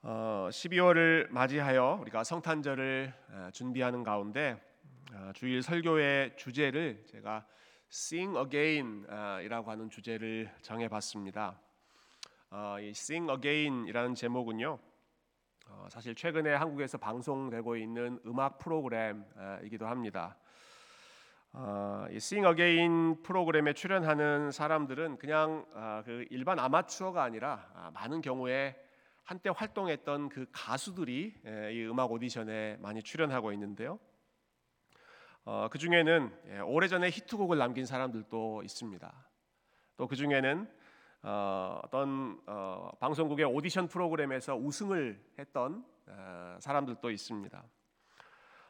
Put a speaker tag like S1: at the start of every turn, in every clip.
S1: 어, 12월을 맞이하여 우리가 성탄절을 어, 준비하는 가운데 어, 주일 설교의 주제를 제가 Sing Again이라고 하는 주제를 정해봤습니다. 어, 이 Sing Again이라는 제목은요, 어, 사실 최근에 한국에서 방송되고 있는 음악 프로그램이기도 합니다. 어, 이 Sing Again 프로그램에 출연하는 사람들은 그냥 어, 그 일반 아마추어가 아니라 아, 많은 경우에 한때 활동했던 그 가수들이 예, 이 음악 오디션에 많이 출연하고 있는데요. 어, 그 중에는 예, 오래전에 히트곡을 남긴 사람들도 있습니다. 또 그 중에는 어, 어떤 어, 방송국의 오디션 프로그램에서 우승을 했던 어, 사람들도 있습니다.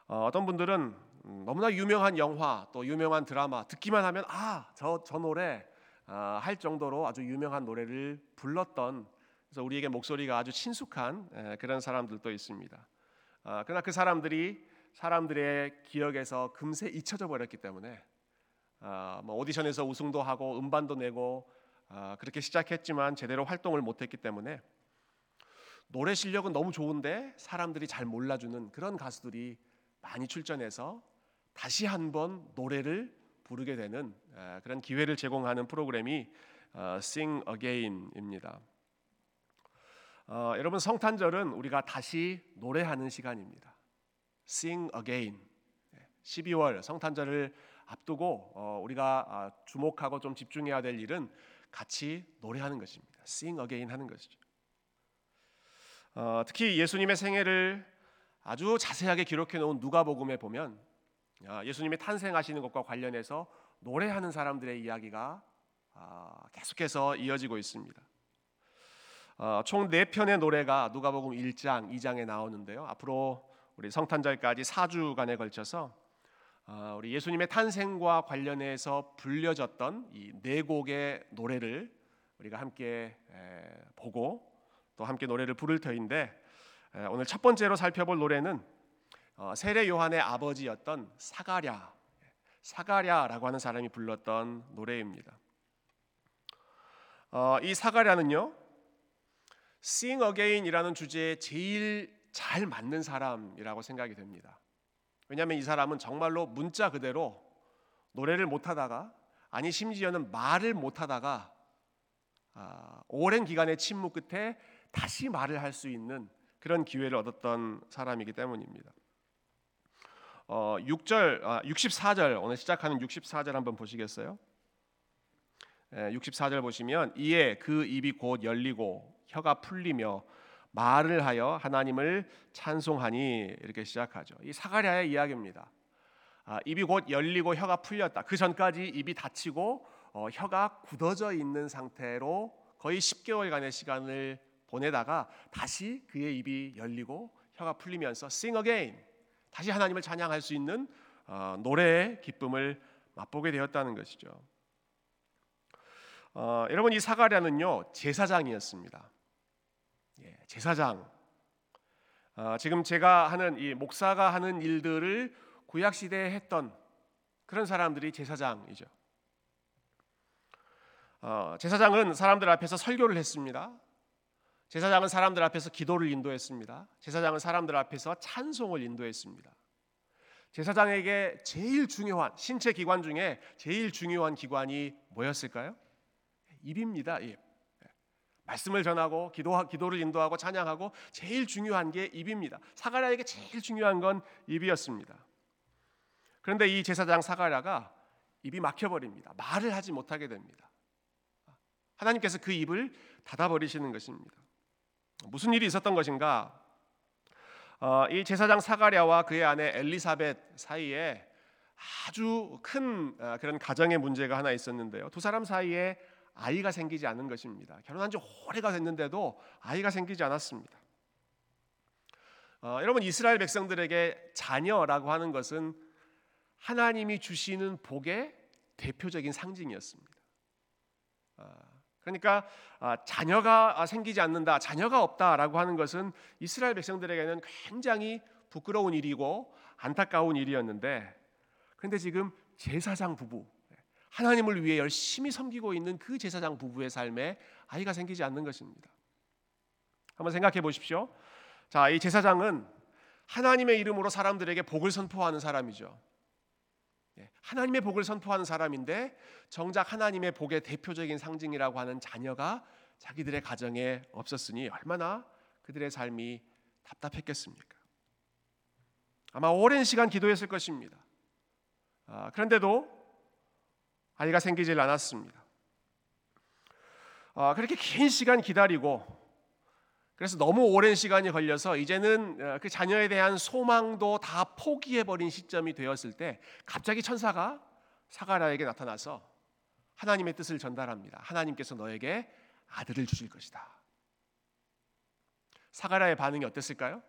S1: 어, 어떤 분들은 음, 너무나 유명한 영화 또 유명한 드라마 듣기만 하면 아저 저 노래 어, 할 정도로 아주 유명한 노래를 불렀던 그래서 우리에게 목소리가 아주 친숙한 그런 사람들도 있습니다. 아, 그러나 그 사람들이 사람들의 기억에서 금세 잊혀져 버렸기 때문에 아, 뭐 오디션에서 우승도 하고 음반도 내고 아, 그렇게 시작했지만 제대로 활동을 못했기 때문에 노래 실력은 너무 좋은데 사람들이 잘 몰라주는 그런 가수들이 많이 출전해서 다시 한번 노래를 부르게 되는 그런 기회를 제공하는 프로그램이 어, Sing Again입니다. 어, 여러분 성탄절은 우리가 다시 노래하는 시간입니다. Sing again. 12월 성탄절을 앞두고 어, 우리가 아, 주목하고 좀 집중해야 될 일은 같이 노래하는 것입니다. Sing again 하는 것이죠. 어, 특히 예수님의 생애를 아주 자세하게 기록해 놓은 누가복음에 보면 아, 예수님의 탄생하시는 것과 관련해서 노래하는 사람들의 이야기가 아, 계속해서 이어지고 있습니다. 어, 총네 편의 노래가 누가복음 1장, 2장에 나오는데요. 앞으로 우리 성탄절까지 4주간에 걸쳐서 어, 우리 예수님의 탄생과 관련해서 불려졌던 이 네 곡의 노래를 우리가 함께 보고 또 함께 노래를 부를 터인데 오늘 첫 번째로 살펴볼 노래는 어, 세례 요한의 아버지였던 사가랴 사가랴라고 하는 사람이 불렀던 노래입니다. 이 사가랴는요 Sing Again이라는 주제에 제일 잘 맞는 사람이라고 생각이 됩니다. 왜냐하면 이 사람은 정말로 문자 그대로 노래를 못하다가 아니 심지어는 말을 못하다가 아, 오랜 기간의 침묵 끝에 다시 말을 할 수 있는 그런 기회를 얻었던 사람이기 때문입니다. 어, 6절, 아, 64절 오늘 시작하는 64절 한번 보시겠어요? 예, 64절 보시면 이에 그 입이 곧 열리고 혀가 풀리며 말을 하여 하나님을 찬송하니 이렇게 시작하죠. 이 사가랴의 이야기입니다. 아, 입이 곧 열리고 혀가 풀렸다. 그 전까지 입이 닫히고 어, 혀가 굳어져 있는 상태로 거의 10개월간의 시간을 보내다가 다시 그의 입이 열리고 혀가 풀리면서 sing again 다시 하나님을 찬양할 수 있는 어, 노래의 기쁨을 맛보게 되었다는 것이죠. 어, 여러분 이 사가랴는요 제사장이었습니다. 예, 제사장. 어, 지금 제가 하는 이 목사가 하는 일들을 구약 시대에 했던 그런 사람들이 제사장이죠. 어, 제사장은 사람들 앞에서 설교를 했습니다. 제사장은 사람들 앞에서 기도를 인도했습니다. 제사장은 사람들 앞에서 찬송을 인도했습니다. 제사장에게 제일 중요한 신체 기관 중에 제일 중요한 기관이 뭐였을까요? 입입니다. 입. 말씀을 전하고 기도 기도를 인도하고 찬양하고 제일 중요한 게 입입니다. 사가랴에게 제일 중요한 건 입이었습니다. 그런데 이 제사장 사가랴가 입이 막혀 버립니다. 말을 하지 못하게 됩니다. 하나님께서 그 입을 닫아 버리시는 것입니다. 무슨 일이 있었던 것인가? 어, 이 제사장 사가랴와 그의 아내 엘리사벳 사이에 아주 큰 어, 그런 가정의 문제가 하나 있었는데요. 두 사람 사이에 아이가 생기지 않는 것입니다. 결혼한 지 오래가 됐는데도 아이가 생기지 않았습니다. 어, 여러분 이스라엘 백성들에게 자녀라고 하는 것은 하나님이 주시는 복의 대표적인 상징이었습니다. 어, 그러니까 아, 자녀가 생기지 않는다, 자녀가 없다라고 하는 것은 이스라엘 백성들에게는 굉장히 부끄러운 일이고 안타까운 일이었는데, 그런데 지금 제사장 부부 하나님을 위해 열심히 섬기고 있는 그 제사장 부부의 삶에 아이가 생기지 않는 것입니다. 한번 생각해 보십시오. 자, 이 제사장은 하나님의 이름으로 사람들에게 복을 선포하는 사람이죠. 예, 하나님의 복을 선포하는 사람인데 정작 하나님의 복의 대표적인 상징이라고 하는 자녀가 자기들의 가정에 없었으니 얼마나 그들의 삶이 답답했겠습니까? 아마 오랜 시간 기도했을 것입니다. 아, 그런데도 아이가 생기질 않았습니다. 아, 그렇게 긴 시간 기다리고 그래서 너무 오랜 시간이 걸려서 이제는 어, 그 자녀에 대한 소망도 다 포기해 버린 시점이 되었을 때 갑자기 천사가 사가랴에게 나타나서 하나님의 뜻을 전달합니다. 하나님께서 너에게 아들을 주실 것이다. 사가랴의 반응이 어땠을까요?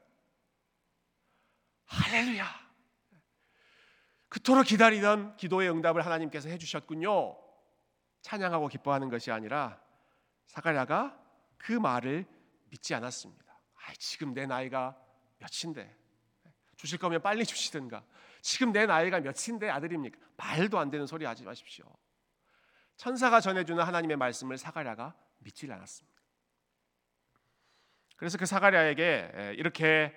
S1: 할렐루야. 그토록 기다리던 기도의 응답을 하나님께서 해주셨군요. 찬양하고 기뻐하는 것이 아니라 사가랴가 그 말을 믿지 않았습니다. 아, 지금 내 나이가 몇인데 주실 거면 빨리 주시든가. 지금 내 나이가 몇인데 아들입니까? 말도 안 되는 소리 하지 마십시오. 천사가 전해주는 하나님의 말씀을 사가랴가 믿질 않았습니다. 그래서 그 사가랴에게 이렇게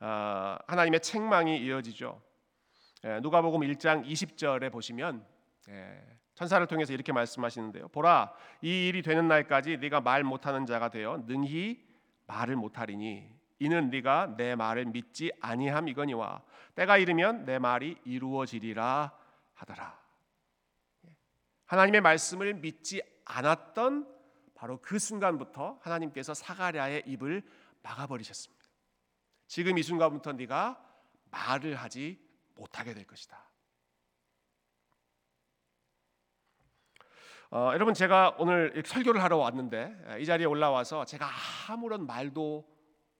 S1: 어, 하나님의 책망이 이어지죠. 누가복음 1장 20절에 보시면 천사를 통해서 이렇게 말씀하시는데요. 보라, 이 일이 되는 날까지 네가 말 못하는 자가 되어 능히 말을 못하리니 이는 네가 내 말을 믿지 아니함이거니와 때가 이르면 내 말이 이루어지리라 하더라. 하나님의 말씀을 믿지 않았던 바로 그 순간부터 하나님께서 사가랴의 입을 막아버리셨습니다. 지금 이 순간부터 네가 말을 하지 못하게 될 것이다. 어, 여러분 제가 오늘 설교를 하러 왔는데 이 자리에 올라와서 제가 아무런 말도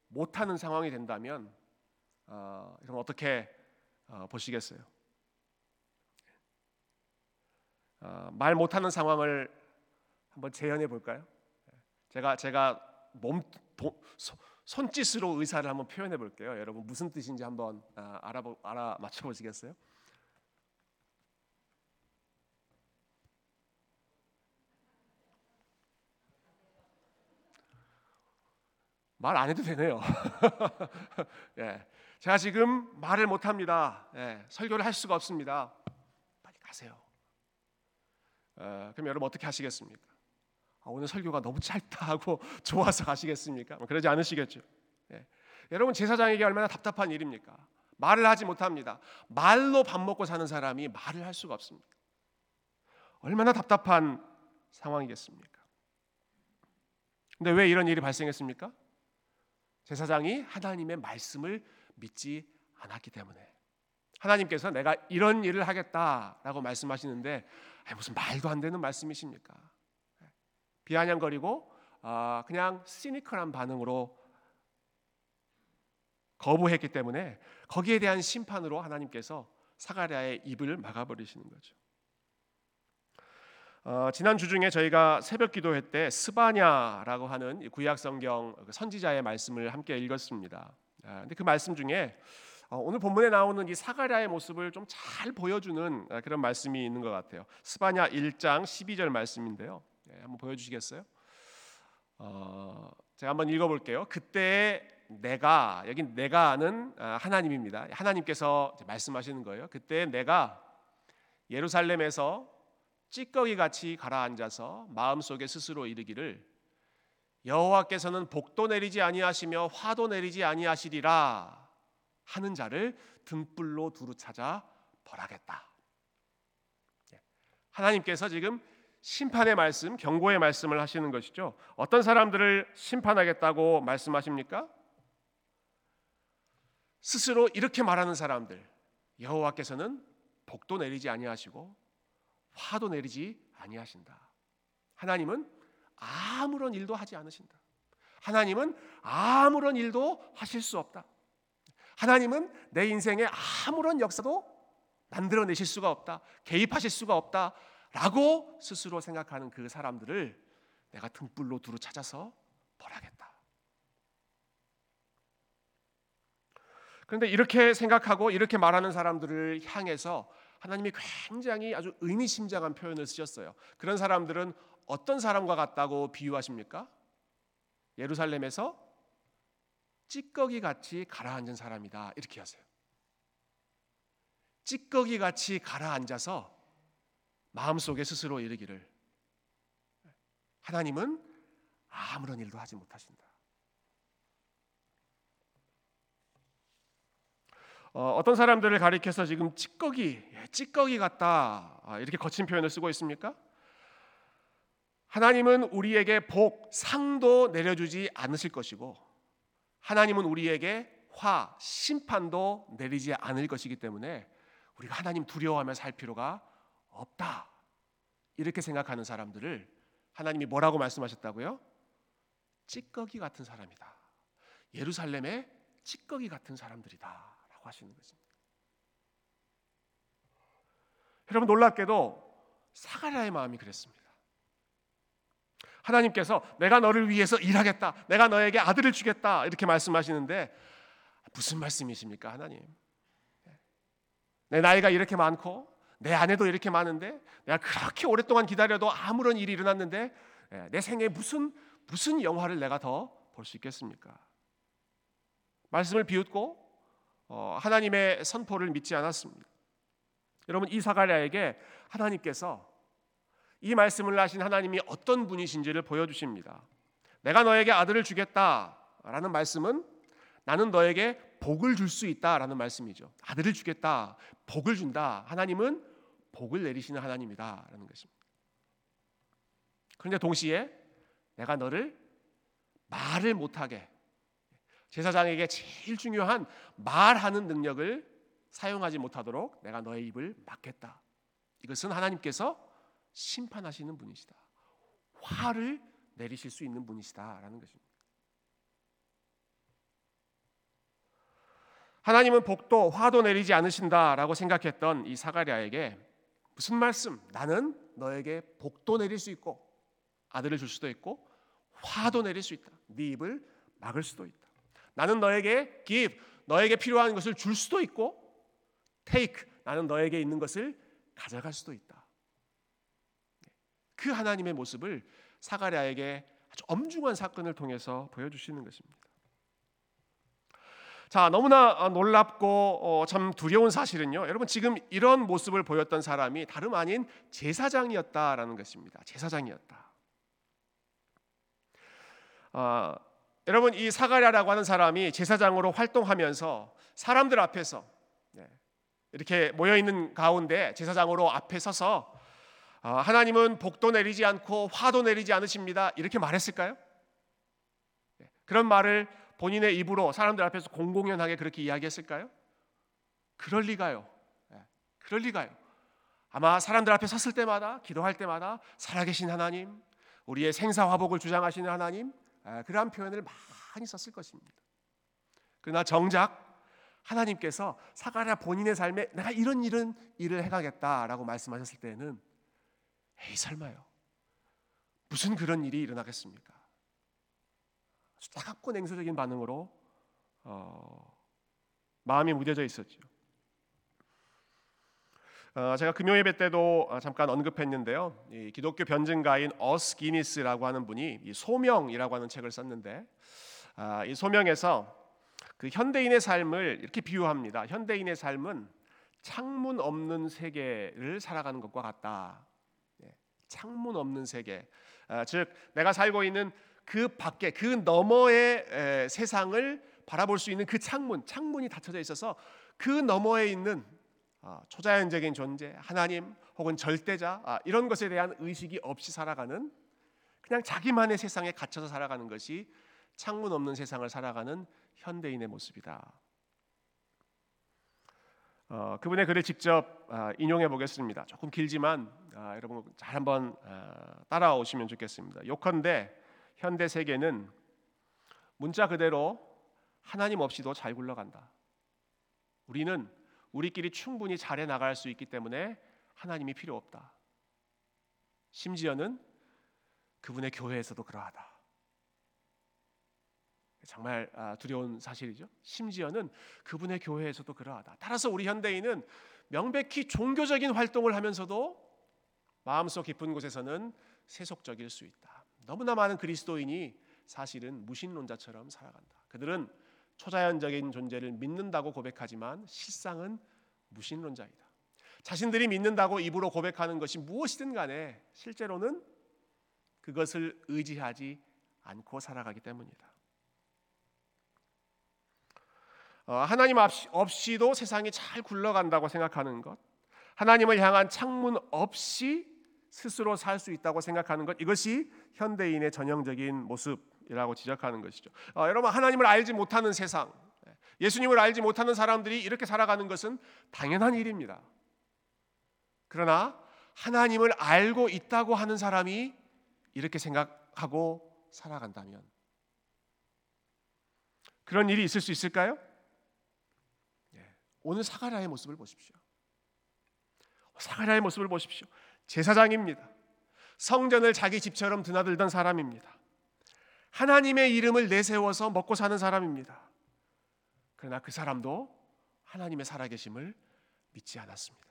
S1: 못하는 상황이 된다면 어, 여러분 어떻게 어, 보시겠어요? 어, 말 못하는 상황을 한번 재현해 볼까요? 제가 제가 몸 도, 손짓으로 의사를 한번 표현해 볼게요. 여러분 무슨 뜻인지 한번 아, 알아보 알아 맞춰 보시겠어요? 말 안 해도 되네요. 예, 제가 지금 말을 못 합니다. 예, 설교를 할 수가 없습니다. 빨리 가세요. 어, 그럼 여러분 어떻게 하시겠습니까? 아, 오늘 설교가 너무 짧다 하고 좋아서 가시겠습니까? 뭐 그러지 않으시겠죠. 예. 여러분 제사장에게 얼마나 답답한 일입니까? 말을 하지 못합니다. 말로 밥 먹고 사는 사람이 말을 할 수가 없습니다. 얼마나 답답한 상황이겠습니까? 근데 왜 이런 일이 발생했습니까? 제사장이 하나님의 말씀을 믿지 않았기 때문에 하나님께서 내가 이런 일을 하겠다라고 말씀하시는데 무슨 말도 안 되는 말씀이십니까? 비아냥거리고 아, 그냥 시니컬한 반응으로 거부했기 때문에 거기에 대한 심판으로 하나님께서 사가랴의 입을 막아버리시는 거죠. 어, 지난 주 중에 저희가 새벽 기도회 때 스바냐라고 하는 구약 성경 그 선지자의 말씀을 함께 읽었습니다. 아, 근데 그 말씀 중에 어, 오늘 본문에 나오는 이 사가랴의 모습을 좀 잘 보여주는 아, 그런 말씀이 있는 것 같아요. 스바냐 1장 12절 말씀인데요. 네, 한번 보여주시겠어요? 어, 제가 한번 읽어볼게요. 그때 내가 여기 내가는 아, 하나님입니다. 하나님께서 말씀하시는 거예요. 그때 내가 예루살렘에서 찌꺼기 같이 가라앉아서 마음속에 스스로 이르기를 여호와께서는 복도 내리지 아니하시며 화도 내리지 아니하시리라 하는 자를 등불로 두루 찾아 벌하겠다. 예. 하나님께서 지금 심판의 말씀, 경고의 말씀을 하시는 것이죠. 어떤 사람들을 심판하겠다고 말씀하십니까? 스스로 이렇게 말하는 사람들. 여호와께서는 복도 내리지 아니하시고 화도 내리지 아니하신다. 하나님은 아무런 일도 하지 않으신다. 하나님은 아무런 일도 하실 수 없다. 하나님은 내 인생에 아무런 역사도 만들어내실 수가 없다. 개입하실 수가 없다. 라고 스스로 생각하는 그 사람들을 내가 등불로 두루 찾아서 벌하겠다. 그런데 이렇게 생각하고 이렇게 말하는 사람들을 향해서 하나님이 굉장히 아주 의미심장한 표현을 쓰셨어요. 그런 사람들은 어떤 사람과 같다고 비유하십니까? 예루살렘에서 찌꺼기 같이 가라앉은 사람이다. 이렇게 하세요. 찌꺼기 같이 가라앉아서 마음속에 스스로 이르기를 하나님은 아무런 일도 하지 못하신다. 어, 떤 사람들을 가리켜서 지금 찌꺼기, 예, 찌꺼기 같다 아, 이렇게 거친 표현을 쓰고 있습니까? 하나님은 우리에게 복, 상도 내려주지 않으실 것이고 하나님은 우리에게 화, 심판도 내리지 않을 것이기 때문에 우리가 하나님 두려워하며 살 필요가 없다. 이렇게 생각하는 사람들을 하나님이 뭐라고 말씀하셨다고요? 찌꺼기 같은 사람이다. 예루살렘의 찌꺼기 같은 사람들이다. 라고 하시는 것입니다. 여러분 놀랍게도 사가랴의 마음이 그랬습니다. 하나님께서 내가 너를 위해서 일하겠다. 내가 너에게 아들을 주겠다. 이렇게 말씀하시는데 무슨 말씀이십니까, 하나님? 내 나이가 이렇게 많고 내 아내도 이렇게 많은데 내가 그렇게 오랫동안 기다려도 아무런 일이 일어났는데 예, 내 생에 무슨 무슨 영화를 내가 더 볼 수 있겠습니까? 말씀을 비웃고 어, 하나님의 선포를 믿지 않았습니다. 여러분 이사가랴에게 하나님께서 이 말씀을 하신 하나님이 어떤 분이신지를 보여주십니다. 내가 너에게 아들을 주겠다라는 말씀은 나는 너에게 복을 줄 수 있다라는 말씀이죠. 아들을 주겠다, 복을 준다. 하나님은 복을 내리시는 하나님이다라는 것입니다. 그런데 동시에 내가 너를 말을 못하게 제사장에게 제일 중요한 말하는 능력을 사용하지 못하도록 내가 너의 입을 막겠다. 이것은 하나님께서 심판하시는 분이시다. 화를 내리실 수 있는 분이시다라는 것입니다. 하나님은 복도 화도 내리지 않으신다라고 생각했던 이 사가랴에게 무슨 말씀? 나는 너에게 복도 내릴 수 있고 아들을 줄 수도 있고 화도 내릴 수 있다. 네 입을 막을 수도 있다. 나는 너에게 give 너에게 필요한 것을 줄 수도 있고 take 나는 너에게 있는 것을 가져갈 수도 있다. 그 하나님의 모습을 사가랴에게 아주 엄중한 사건을 통해서 보여주시는 것입니다. 자, 너무나 놀랍고 어, 참 두려운 사실은요. 여러분 지금 이런 모습을 보였던 사람이 다름 아닌 제사장이었다라는 것입니다. 제사장이었다. 어, 여러분 이 사가랴라고 하는 사람이 제사장으로 활동하면서 사람들 앞에서 네, 이렇게 모여 있는 가운데 제사장으로 앞에 서서 어, 하나님은 복도 내리지 않고 화도 내리지 않으십니다. 이렇게 말했을까요? 네, 그런 말을 본인의 입으로 사람들 앞에서 공공연하게 그렇게 이야기했을까요? 그럴 리가요. 예, 그럴 리가요. 아마 사람들 앞에 섰을 때마다 기도할 때마다 살아계신 하나님, 우리의 생사화복을 주장하시는 하나님, 예, 그러한 표현을 많이 썼을 것입니다. 그러나 정작 하나님께서 사가랴 본인의 삶에 내가 이런 이런 일을 해가겠다라고 말씀하셨을 때는 에이 설마요. 무슨 그런 일이 일어나겠습니까? 차갑고 냉소적인 반응으로 어, 마음이 무뎌져 있었죠. 어, 제가 금요 예배 때도 어, 잠깐 언급했는데요. 기독교 변증가인 어스 기니스라고 하는 분이 소명이라고 하는 책을 썼는데 아, 이 소명에서 그 현대인의 삶을 이렇게 비유합니다. 현대인의 삶은 창문 없는 세계를 살아가는 것과 같다. 예, 창문 없는 세계, 아, 즉 내가 살고 있는 그 밖에 그 너머의 세상을 바라볼 수 있는 그 창문, 창문이 닫혀져 있어서 그 너머에 있는 아, 초자연적인 존재, 하나님 혹은 절대자 아, 이런 것에 대한 의식이 없이 살아가는 그냥 자기만의 세상에 갇혀서 살아가는 것이 창문 없는 세상을 살아가는 현대인의 모습이다. 어, 그분의 글을 직접 아, 인용해 보겠습니다. 조금 길지만 아, 여러분 잘 한번 아, 따라오시면 좋겠습니다. 요컨대 현대 세계는 문자 그대로 하나님 없이도 잘 굴러간다. 우리는 우리끼리 충분히 잘해 나갈 수 있기 때문에 하나님이 필요 없다. 심지어는 그분의 교회에서도 그러하다. 정말 아, 두려운 사실이죠. 심지어는 그분의 교회에서도 그러하다. 따라서 우리 현대인은 명백히 종교적인 활동을 하면서도 마음속 깊은 곳에서는 세속적일 수 있다. 너무나 많은 그리스도인이 사실은 무신론자처럼 살아간다. 그들은 초자연적인 존재를 믿는다고 고백하지만 실상은 무신론자이다. 자신들이 믿는다고 입으로 고백하는 것이 무엇이든 간에 실제로는 그것을 의지하지 않고 살아가기 때문이다. 어, 하나님 없이도 세상이 잘 굴러간다고 생각하는 것, 하나님을 향한 창문 없이 스스로 살 수 있다고 생각하는 것, 이것이 현대인의 전형적인 모습이라고 지적하는 것이죠. 어, 여러분 하나님을 알지 못하는 세상, 예수님을 알지 못하는 사람들이 이렇게 살아가는 것은 당연한 일입니다. 그러나 하나님을 알고 있다고 하는 사람이 이렇게 생각하고 살아간다면 그런 일이 있을 수 있을까요? 오늘 사가랴의 모습을 보십시오. 사가랴의 모습을 보십시오. 제사장입니다. 성전을 자기 집처럼 드나들던 사람입니다. 하나님의 이름을 내세워서 먹고 사는 사람입니다. 그러나 그 사람도 하나님의 살아계심을 믿지 않았습니다.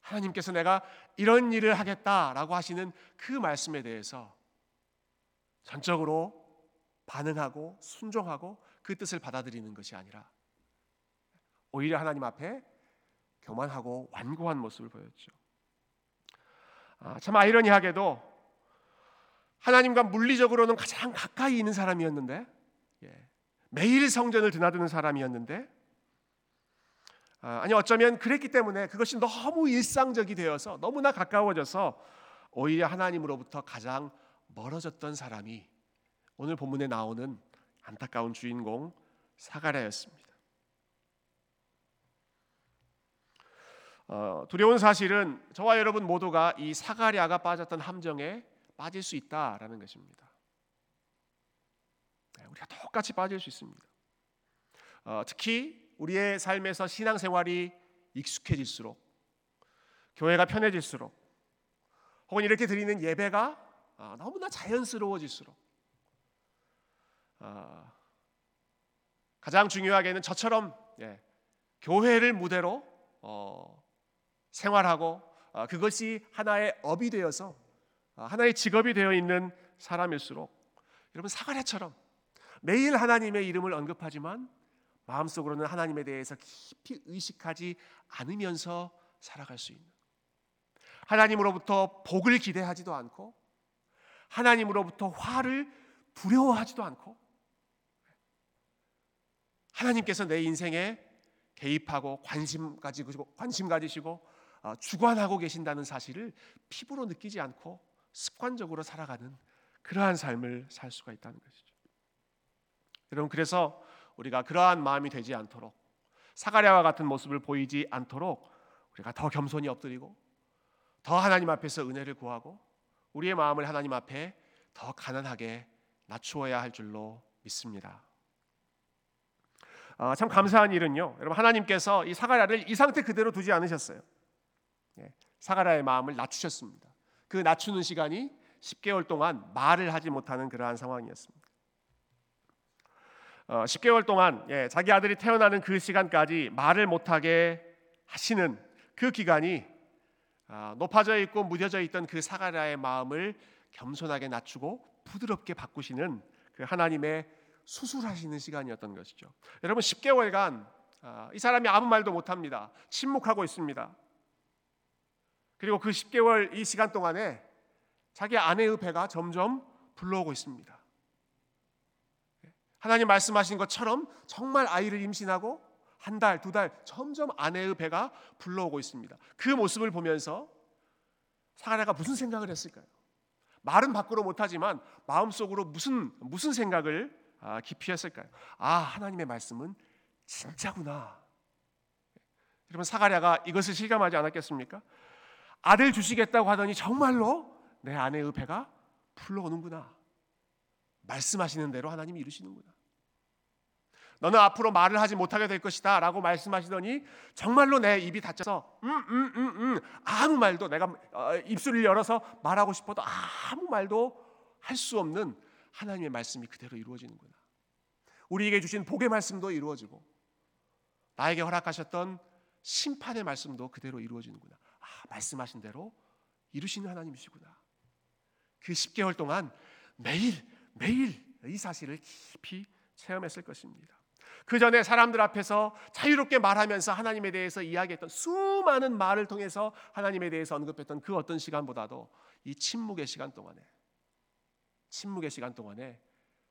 S1: 하나님께서 내가 이런 일을 하겠다라고 하시는 그 말씀에 대해서 전적으로 반응하고 순종하고 그 뜻을 받아들이는 것이 아니라 오히려 하나님 앞에 교만하고 완고한 모습을 보였죠. 아, 참 아이러니하게도 하나님과 물리적으로는 가장 가까이 있는 사람이었는데 예, 매일 성전을 드나드는 사람이었는데 아, 아니 어쩌면 그랬기 때문에 그것이 너무 일상적이 되어서 너무나 가까워져서 오히려 하나님으로부터 가장 멀어졌던 사람이 오늘 본문에 나오는 안타까운 주인공 사가랴였습니다. 어, 두려운 사실은 저와 여러분 모두가 이 사가랴가 빠졌던 함정에 빠질 수 있다라는 것입니다. 네, 우리가 똑같이 빠질 수 있습니다. 어, 특히 우리의 삶에서 신앙생활이 익숙해질수록 교회가 편해질수록 혹은 이렇게 드리는 예배가 아, 너무나 자연스러워질수록 어, 가장 중요하게는 저처럼 예, 교회를 무대로 어, 생활하고 어, 그것이 하나의 업이 되어서 어, 하나의 직업이 되어 있는 사람일수록 여러분 사가랴처럼 매일 하나님의 이름을 언급하지만 마음속으로는 하나님에 대해서 깊이 의식하지 않으면서 살아갈 수 있는 하나님으로부터 복을 기대하지도 않고 하나님으로부터 화를 두려워하지도 않고 하나님께서 내 인생에 개입하고 관심 가지고 관심 가지시고 어, 주관하고 계신다는 사실을 피부로 느끼지 않고 습관적으로 살아가는 그러한 삶을 살 수가 있다는 것이죠. 여러분 그래서 우리가 그러한 마음이 되지 않도록 사가랴와 같은 모습을 보이지 않도록 우리가 더 겸손히 엎드리고 더 하나님 앞에서 은혜를 구하고 우리의 마음을 하나님 앞에 더 가난하게 낮추어야 할 줄로 믿습니다. 어, 참 감사한 일은요. 여러분 하나님께서 이 사가랴를 이 상태 그대로 두지 않으셨어요. 예, 사가랴의 마음을 낮추셨습니다. 그 낮추는 시간이 10개월 동안 말을 하지 못하는 그러한 상황이었습니다. 어, 10개월 동안 예, 자기 아들이 태어나는 그 시간까지 말을 못하게 하시는 그 기간이 아, 높아져 있고 무뎌져 있던 그 사가랴의 마음을 겸손하게 낮추고 부드럽게 바꾸시는 그 하나님의 수술하시는 시간이었던 것이죠. 여러분 10개월간 아, 이 사람이 아무 말도 못합니다. 침묵하고 있습니다. 그리고 그 10개월 이 시간 동안에 자기 아내의 배가 점점 불러오고 있습니다. 하나님 말씀하신 것처럼 정말 아이를 임신하고 한 달, 두 달 점점 아내의 배가 불러오고 있습니다. 그 모습을 보면서 사가랴가 무슨 생각을 했을까요? 말은 밖으로 못하지만 마음속으로 무슨 무슨 생각을 아, 깊이 했을까요? 아 하나님의 말씀은 진짜구나. 여러분 사가랴가 이것을 실감하지 않았겠습니까? 아들 주시겠다고 하더니 정말로 내 아내의 배가 풀러오는구나. 말씀하시는 대로 하나님이 이루시는구나. 너는 앞으로 말을 하지 못하게 될 것이다 라고 말씀하시더니 정말로 내 입이 닫혀서 음, 음, 음, 음, 아무 말도 내가 어, 입술을 열어서 말하고 싶어도 아무 말도 할 수 없는 하나님의 말씀이 그대로 이루어지는구나. 우리에게 주신 복의 말씀도 이루어지고 나에게 허락하셨던 심판의 말씀도 그대로 이루어지는구나. 아, 말씀하신 대로 이루시는 하나님이시구나. 그 10개월 동안 매일 매일 이 사실을 깊이 체험했을 것입니다. 그 전에 사람들 앞에서 자유롭게 말하면서 하나님에 대해서 이야기했던 수많은 말을 통해서 하나님에 대해서 언급했던 그 어떤 시간보다도 이 침묵의 시간 동안에 침묵의 시간 동안에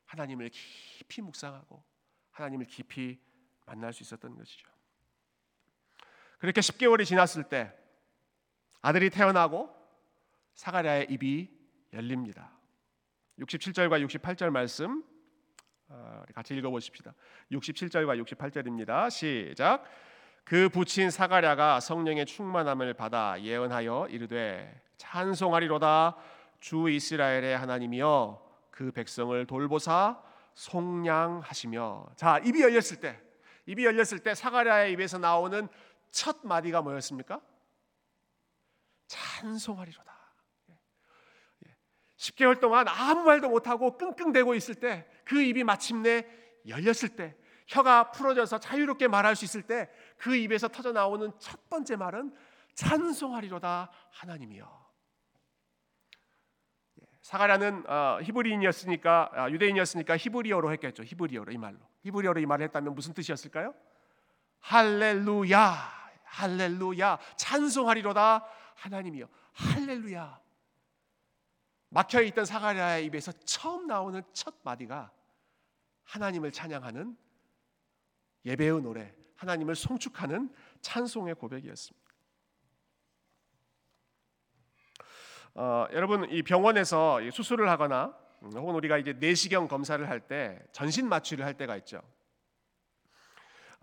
S1: 하나님을 깊이 묵상하고 하나님을 깊이 만날 수 있었던 것이죠. 그렇게 10개월이 지났을 때 아들이 태어나고 사가랴의 입이 열립니다. 67절과 68절 말씀 아, 같이 읽어보십시다. 67절과 68절입니다. 시작. 그 부친 사가랴가 성령의 충만함을 받아 예언하여 이르되 찬송하리로다 주 이스라엘의 하나님이여 그 백성을 돌보사 속량하시며 자 입이 열렸을 때 입이 열렸을 때 사가랴의 입에서 나오는 첫 마디가 뭐였습니까? 찬송하리로다. 10개월 동안 아무 말도 못하고 끙끙대고 있을 때 그 입이 마침내 열렸을 때 혀가 풀어져서 자유롭게 말할 수 있을 때 그 입에서 터져 나오는 첫 번째 말은 찬송하리로다 하나님이여. 예, 사가랴는 어, 히브리인이었으니까 아, 유대인이었으니까 히브리어로 했겠죠. 히브리어로 이 말로. 히브리어로 이 말을 했다면 무슨 뜻이었을까요? 할렐루야, 할렐루야, 찬송하리로다 하나님이여. 할렐루야. 막혀 있던 사가랴의 입에서 처음 나오는 첫 마디가 하나님을 찬양하는 예배의 노래, 하나님을 송축하는 찬송의 고백이었습니다. 어, 여러분 이 병원에서 수술을 하거나 혹은 우리가 이제 내시경 검사를 할 때 전신 마취를 할 때가 있죠.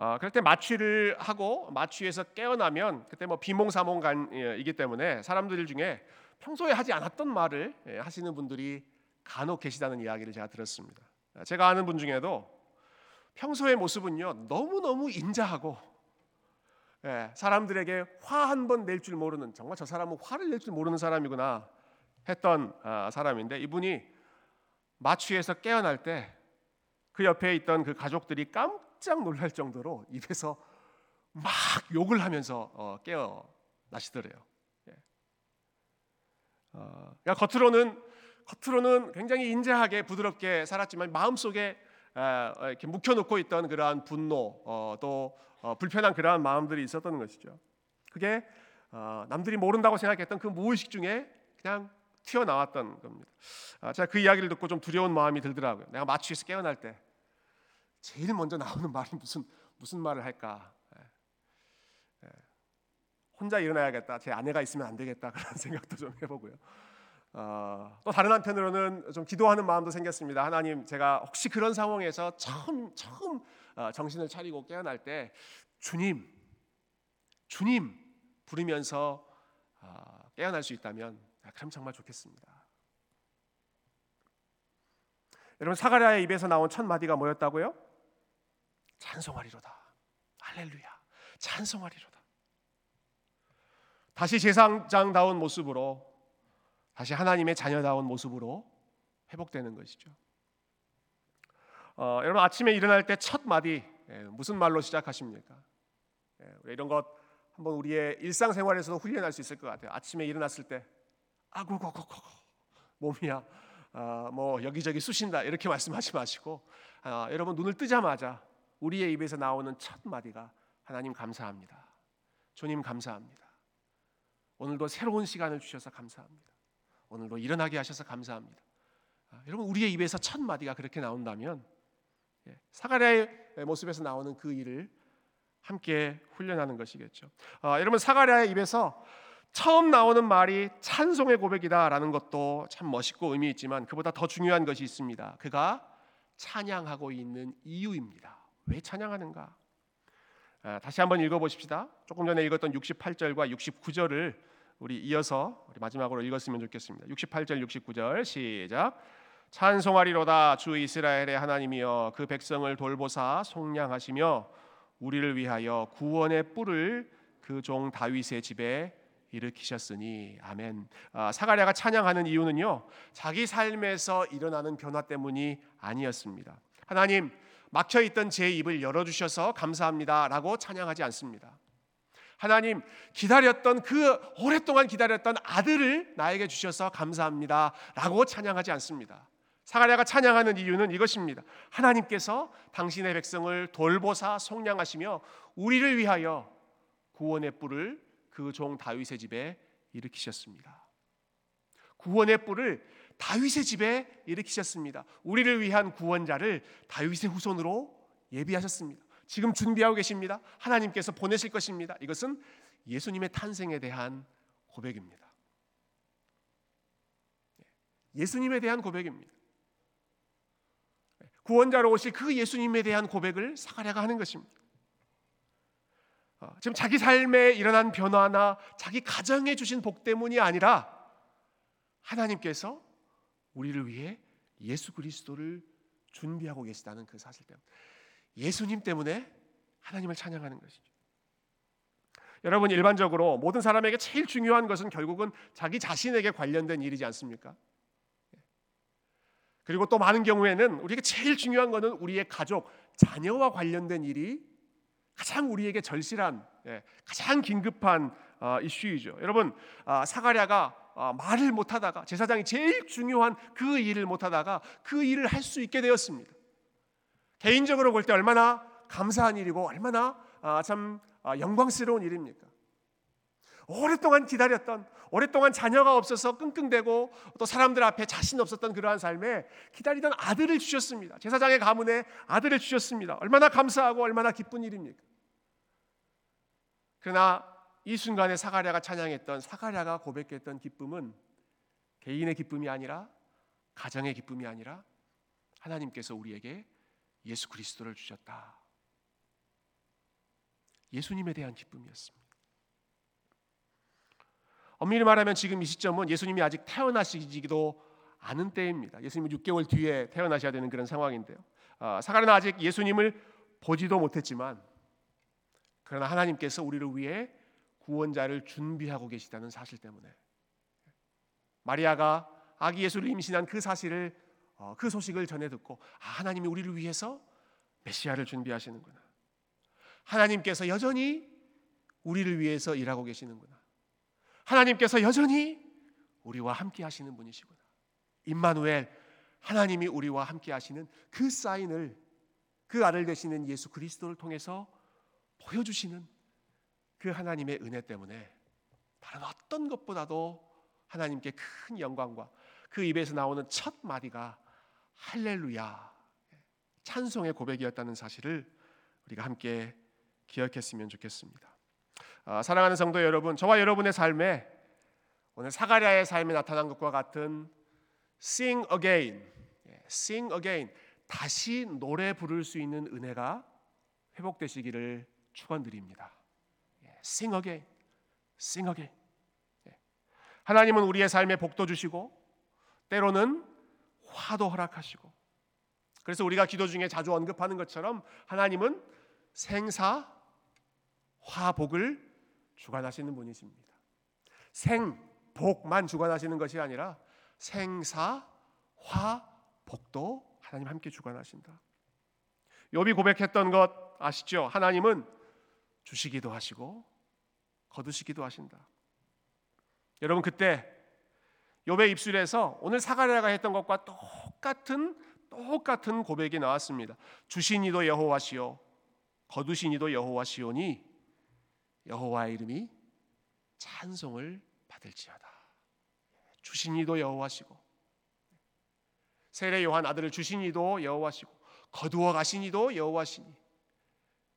S1: 어, 그럴 때 마취를 하고 마취에서 깨어나면 그때 뭐 비몽사몽간이기 때문에 사람들 중에 평소에 하지 않았던 말을 예, 하시는 분들이 간혹 계시다는 이야기를 제가 들었습니다. 제가 아는 분 중에도 평소의 모습은요 너무 너무 인자하고 예, 사람들에게 화 한 번 낼 줄 모르는 정말 저 사람은 화를 낼 줄 모르는 사람이구나 했던 아, 사람인데 이분이 마취에서 깨어날 때 그 옆에 있던 그 가족들이 깜 짝 놀랄 정도로 입에서 막 욕을 하면서 어, 깨어 나시더래요. 어, 그러니까 겉으로는 겉으로는 굉장히 인자하게 부드럽게 살았지만 마음 속에 어, 이렇게 묵혀놓고 있던 그러한 분노 어, 또 불편한 그러한 마음들이 있었던 것이죠. 그게 남들이 모른다고 생각했던 그 무의식 중에 그냥 튀어나왔던 겁니다. 아, 제가 그 이야기를 듣고 좀 두려운 마음이 들더라고요. 내가 마취에서 깨어날 때 제일 먼저 나오는 말이 무슨 무슨 말을 할까? 혼자 일어나야겠다. 제 아내가 있으면 안 되겠다. 그런 생각도 좀 해보고요. 어, 또 다른 한편으로는 좀 기도하는 마음도 생겼습니다. 하나님, 제가 혹시 그런 상황에서 처음 처음 어, 정신을 차리고 깨어날 때 주님, 주님 부르면서 어, 깨어날 수 있다면 아, 그럼 정말 좋겠습니다. 여러분 사가랴의 입에서 나온 첫 마디가 뭐였다고요? 찬송하리로다. 할렐루야. 찬송하리로다. 다시 제사장다운 모습으로 다시 하나님의 자녀다운 모습으로 회복되는 것이죠. 어, 여러분 아침에 일어날 때 첫 마디 예, 무슨 말로 시작하십니까? 예, 이런 것 한번 우리의 일상생활에서도 훈련할 수 있을 것 같아요. 아침에 일어났을 때 아구고고고 몸이야 어, 뭐 여기저기 쑤신다 이렇게 말씀하지 마시고 어, 여러분 눈을 뜨자마자 우리의 입에서 나오는 첫 마디가 하나님 감사합니다. 주님 감사합니다. 오늘도 새로운 시간을 주셔서 감사합니다. 오늘도 일어나게 하셔서 감사합니다. 아, 여러분 우리의 입에서 첫 마디가 그렇게 나온다면 예, 사가랴의 모습에서 나오는 그 일을 함께 훈련하는 것이겠죠. 아, 여러분 사가랴의 입에서 처음 나오는 말이 찬송의 고백이다라는 것도 참 멋있고 의미 있지만 그보다 더 중요한 것이 있습니다. 그가 찬양하고 있는 이유입니다. 왜 찬양하는가? 아, 다시 한번 읽어보십시다. 조금 전에 읽었던 68절과 69절을 우리 이어서 우리 마지막으로 읽었으면 좋겠습니다. 68절 69절 시작. 찬송하리로다 주 이스라엘의 하나님이여 그 백성을 돌보사 속량하시며 우리를 위하여 구원의 뿔을 그 종 다윗의 집에 일으키셨으니 아멘. 아, 사가랴가 찬양하는 이유는요 자기 삶에서 일어나는 변화 때문이 아니었습니다. 하나님 막혀 있던 제 입을 열어 주셔서 감사합니다라고 찬양하지 않습니다. 하나님 기다렸던 그 오랫동안 기다렸던 아들을 나에게 주셔서 감사합니다라고 찬양하지 않습니다. 사가랴가 찬양하는 이유는 이것입니다. 하나님께서 당신의 백성을 돌보사 속량하시며 우리를 위하여 구원의 뿔을 그 종 다윗의 집에 일으키셨습니다. 구원의 뿔을 다윗의 집에 일으키셨습니다. 우리를 위한 구원자를 다윗의 후손으로 예비하셨습니다. 지금 준비하고 계십니다. 하나님께서 보내실 것입니다. 이것은 예수님의 탄생에 대한 고백입니다. 예수님에 대한 고백입니다. 구원자로 오실 그 예수님에 대한 고백을 사가랴가 하는 것입니다. 어, 지금 자기 삶에 일어난 변화나 자기 가정에 주신 복 때문이 아니라 하나님께서 우리를 위해 예수 그리스도를 준비하고 계시다는 그 사실 때문에 예수님 때문에 하나님을 찬양하는 것이죠. 여러분 일반적으로 모든 사람에게 제일 중요한 것은 결국은 자기 자신에게 관련된 일이지 않습니까? 그리고 또 많은 경우에는 우리에게 제일 중요한 것은 우리의 가족, 자녀와 관련된 일이 가장 우리에게 절실한, 예, 가장 긴급한 어, 이슈이죠. 여러분 아, 사가랴가 아, 말을 못하다가 제사장이 제일 중요한 그 일을 못하다가 그 일을 할 수 있게 되었습니다. 개인적으로 볼 때 얼마나 감사한 일이고 얼마나 아, 참 영광스러운 일입니까? 오랫동안 기다렸던 오랫동안 자녀가 없어서 끙끙대고 또 사람들 앞에 자신 없었던 그러한 삶에 기다리던 아들을 주셨습니다. 제사장의 가문에 아들을 주셨습니다. 얼마나 감사하고 얼마나 기쁜 일입니까? 그러나 이 순간에 사가랴가 찬양했던 사가랴가 고백했던 기쁨은 개인의 기쁨이 아니라 가정의 기쁨이 아니라 하나님께서 우리에게 예수 그리스도를 주셨다. 예수님에 대한 기쁨이었습니다. 엄밀히 말하면 지금 이 시점은 예수님이 아직 태어나시지도 않은 때입니다. 예수님은 6개월 뒤에 태어나셔야 되는 그런 상황인데요. 아, 사가랴는 아직 예수님을 보지도 못했지만 그러나 하나님께서 우리를 위해 구원자를 준비하고 계시다는 사실 때문에 마리아가 아기 예수를 임신한 그 사실을 어, 그 소식을 전해 듣고 아, 하나님이 우리를 위해서 메시아를 준비하시는구나. 하나님께서 여전히 우리를 위해서 일하고 계시는구나. 하나님께서 여전히 우리와 함께 하시는 분이시구나. 임마누엘 하나님이 우리와 함께 하시는 그 사인을 그 아들 되시는 예수 그리스도를 통해서 보여주시는 그 하나님의 은혜 때문에 다른 어떤 것보다도 하나님께 큰 영광과 그 입에서 나오는 첫 마디가 할렐루야 찬송의 고백이었다는 사실을 우리가 함께 기억했으면 좋겠습니다. 아, 사랑하는 성도 여러분, 저와 여러분의 삶에 오늘 사가랴의 삶에 나타난 것과 같은 sing again, 예, sing again, 다시 노래 부를 수 있는 은혜가 회복되시기를 축원드립니다. 예, sing again, sing again. 예. 하나님은 우리의 삶에 복도 주시고 때로는 화도 허락하시고 그래서 우리가 기도 중에 자주 언급하는 것처럼 하나님은 생사 화복을 주관하시는 분이십니다. 생복만 주관하시는 것이 아니라 생사 화복도 하나님 함께 주관하신다. 욥이 고백했던 것 아시죠? 하나님은 주시기도 하시고 거두시기도 하신다. 여러분 그때 욥의 입술에서 오늘 사가랴가 했던 것과 똑같은 똑같은 고백이 나왔습니다. 주신 이도 여호와시요 거두신 이도 여호와시오니 여호와의 이름이 찬송을 받을지어다. 주신 이도 여호와시고 세례 요한 아들을 주신 이도 여호와시고 거두어 가신 이도 여호와시니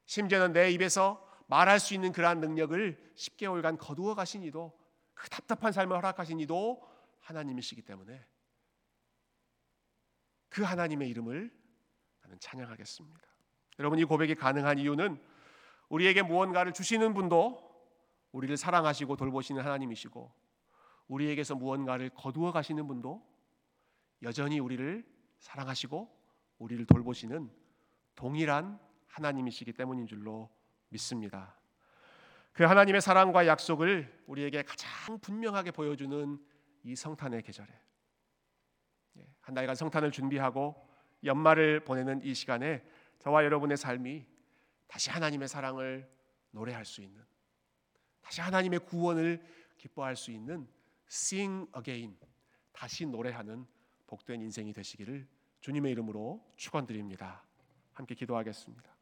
S1: 심지어는 내 입에서 말할 수 있는 그러한 능력을 10개월간 거두어 가신 이도 그 답답한 삶을 허락하신 이도 하나님이시기 때문에 그 하나님의 이름을 나는 찬양하겠습니다. 여러분 이 고백이 가능한 이유는 우리에게 무언가를 주시는 분도 우리를 사랑하시고 돌보시는 하나님이시고 우리에게서 무언가를 거두어 가시는 분도 여전히 우리를 사랑하시고 우리를 돌보시는 동일한 하나님이시기 때문인 줄로 믿습니다. 그 하나님의 사랑과 약속을 우리에게 가장 분명하게 보여주는 이 성탄의 계절에 예, 한 달간 성탄을 준비하고 연말을 보내는 이 시간에 저와 여러분의 삶이 다시 하나님의 사랑을 노래할 수 있는 다시 하나님의 구원을 기뻐할 수 있는 sing again 다시 노래하는 복된 인생이 되시기를 주님의 이름으로 축원드립니다. 함께 기도하겠습니다.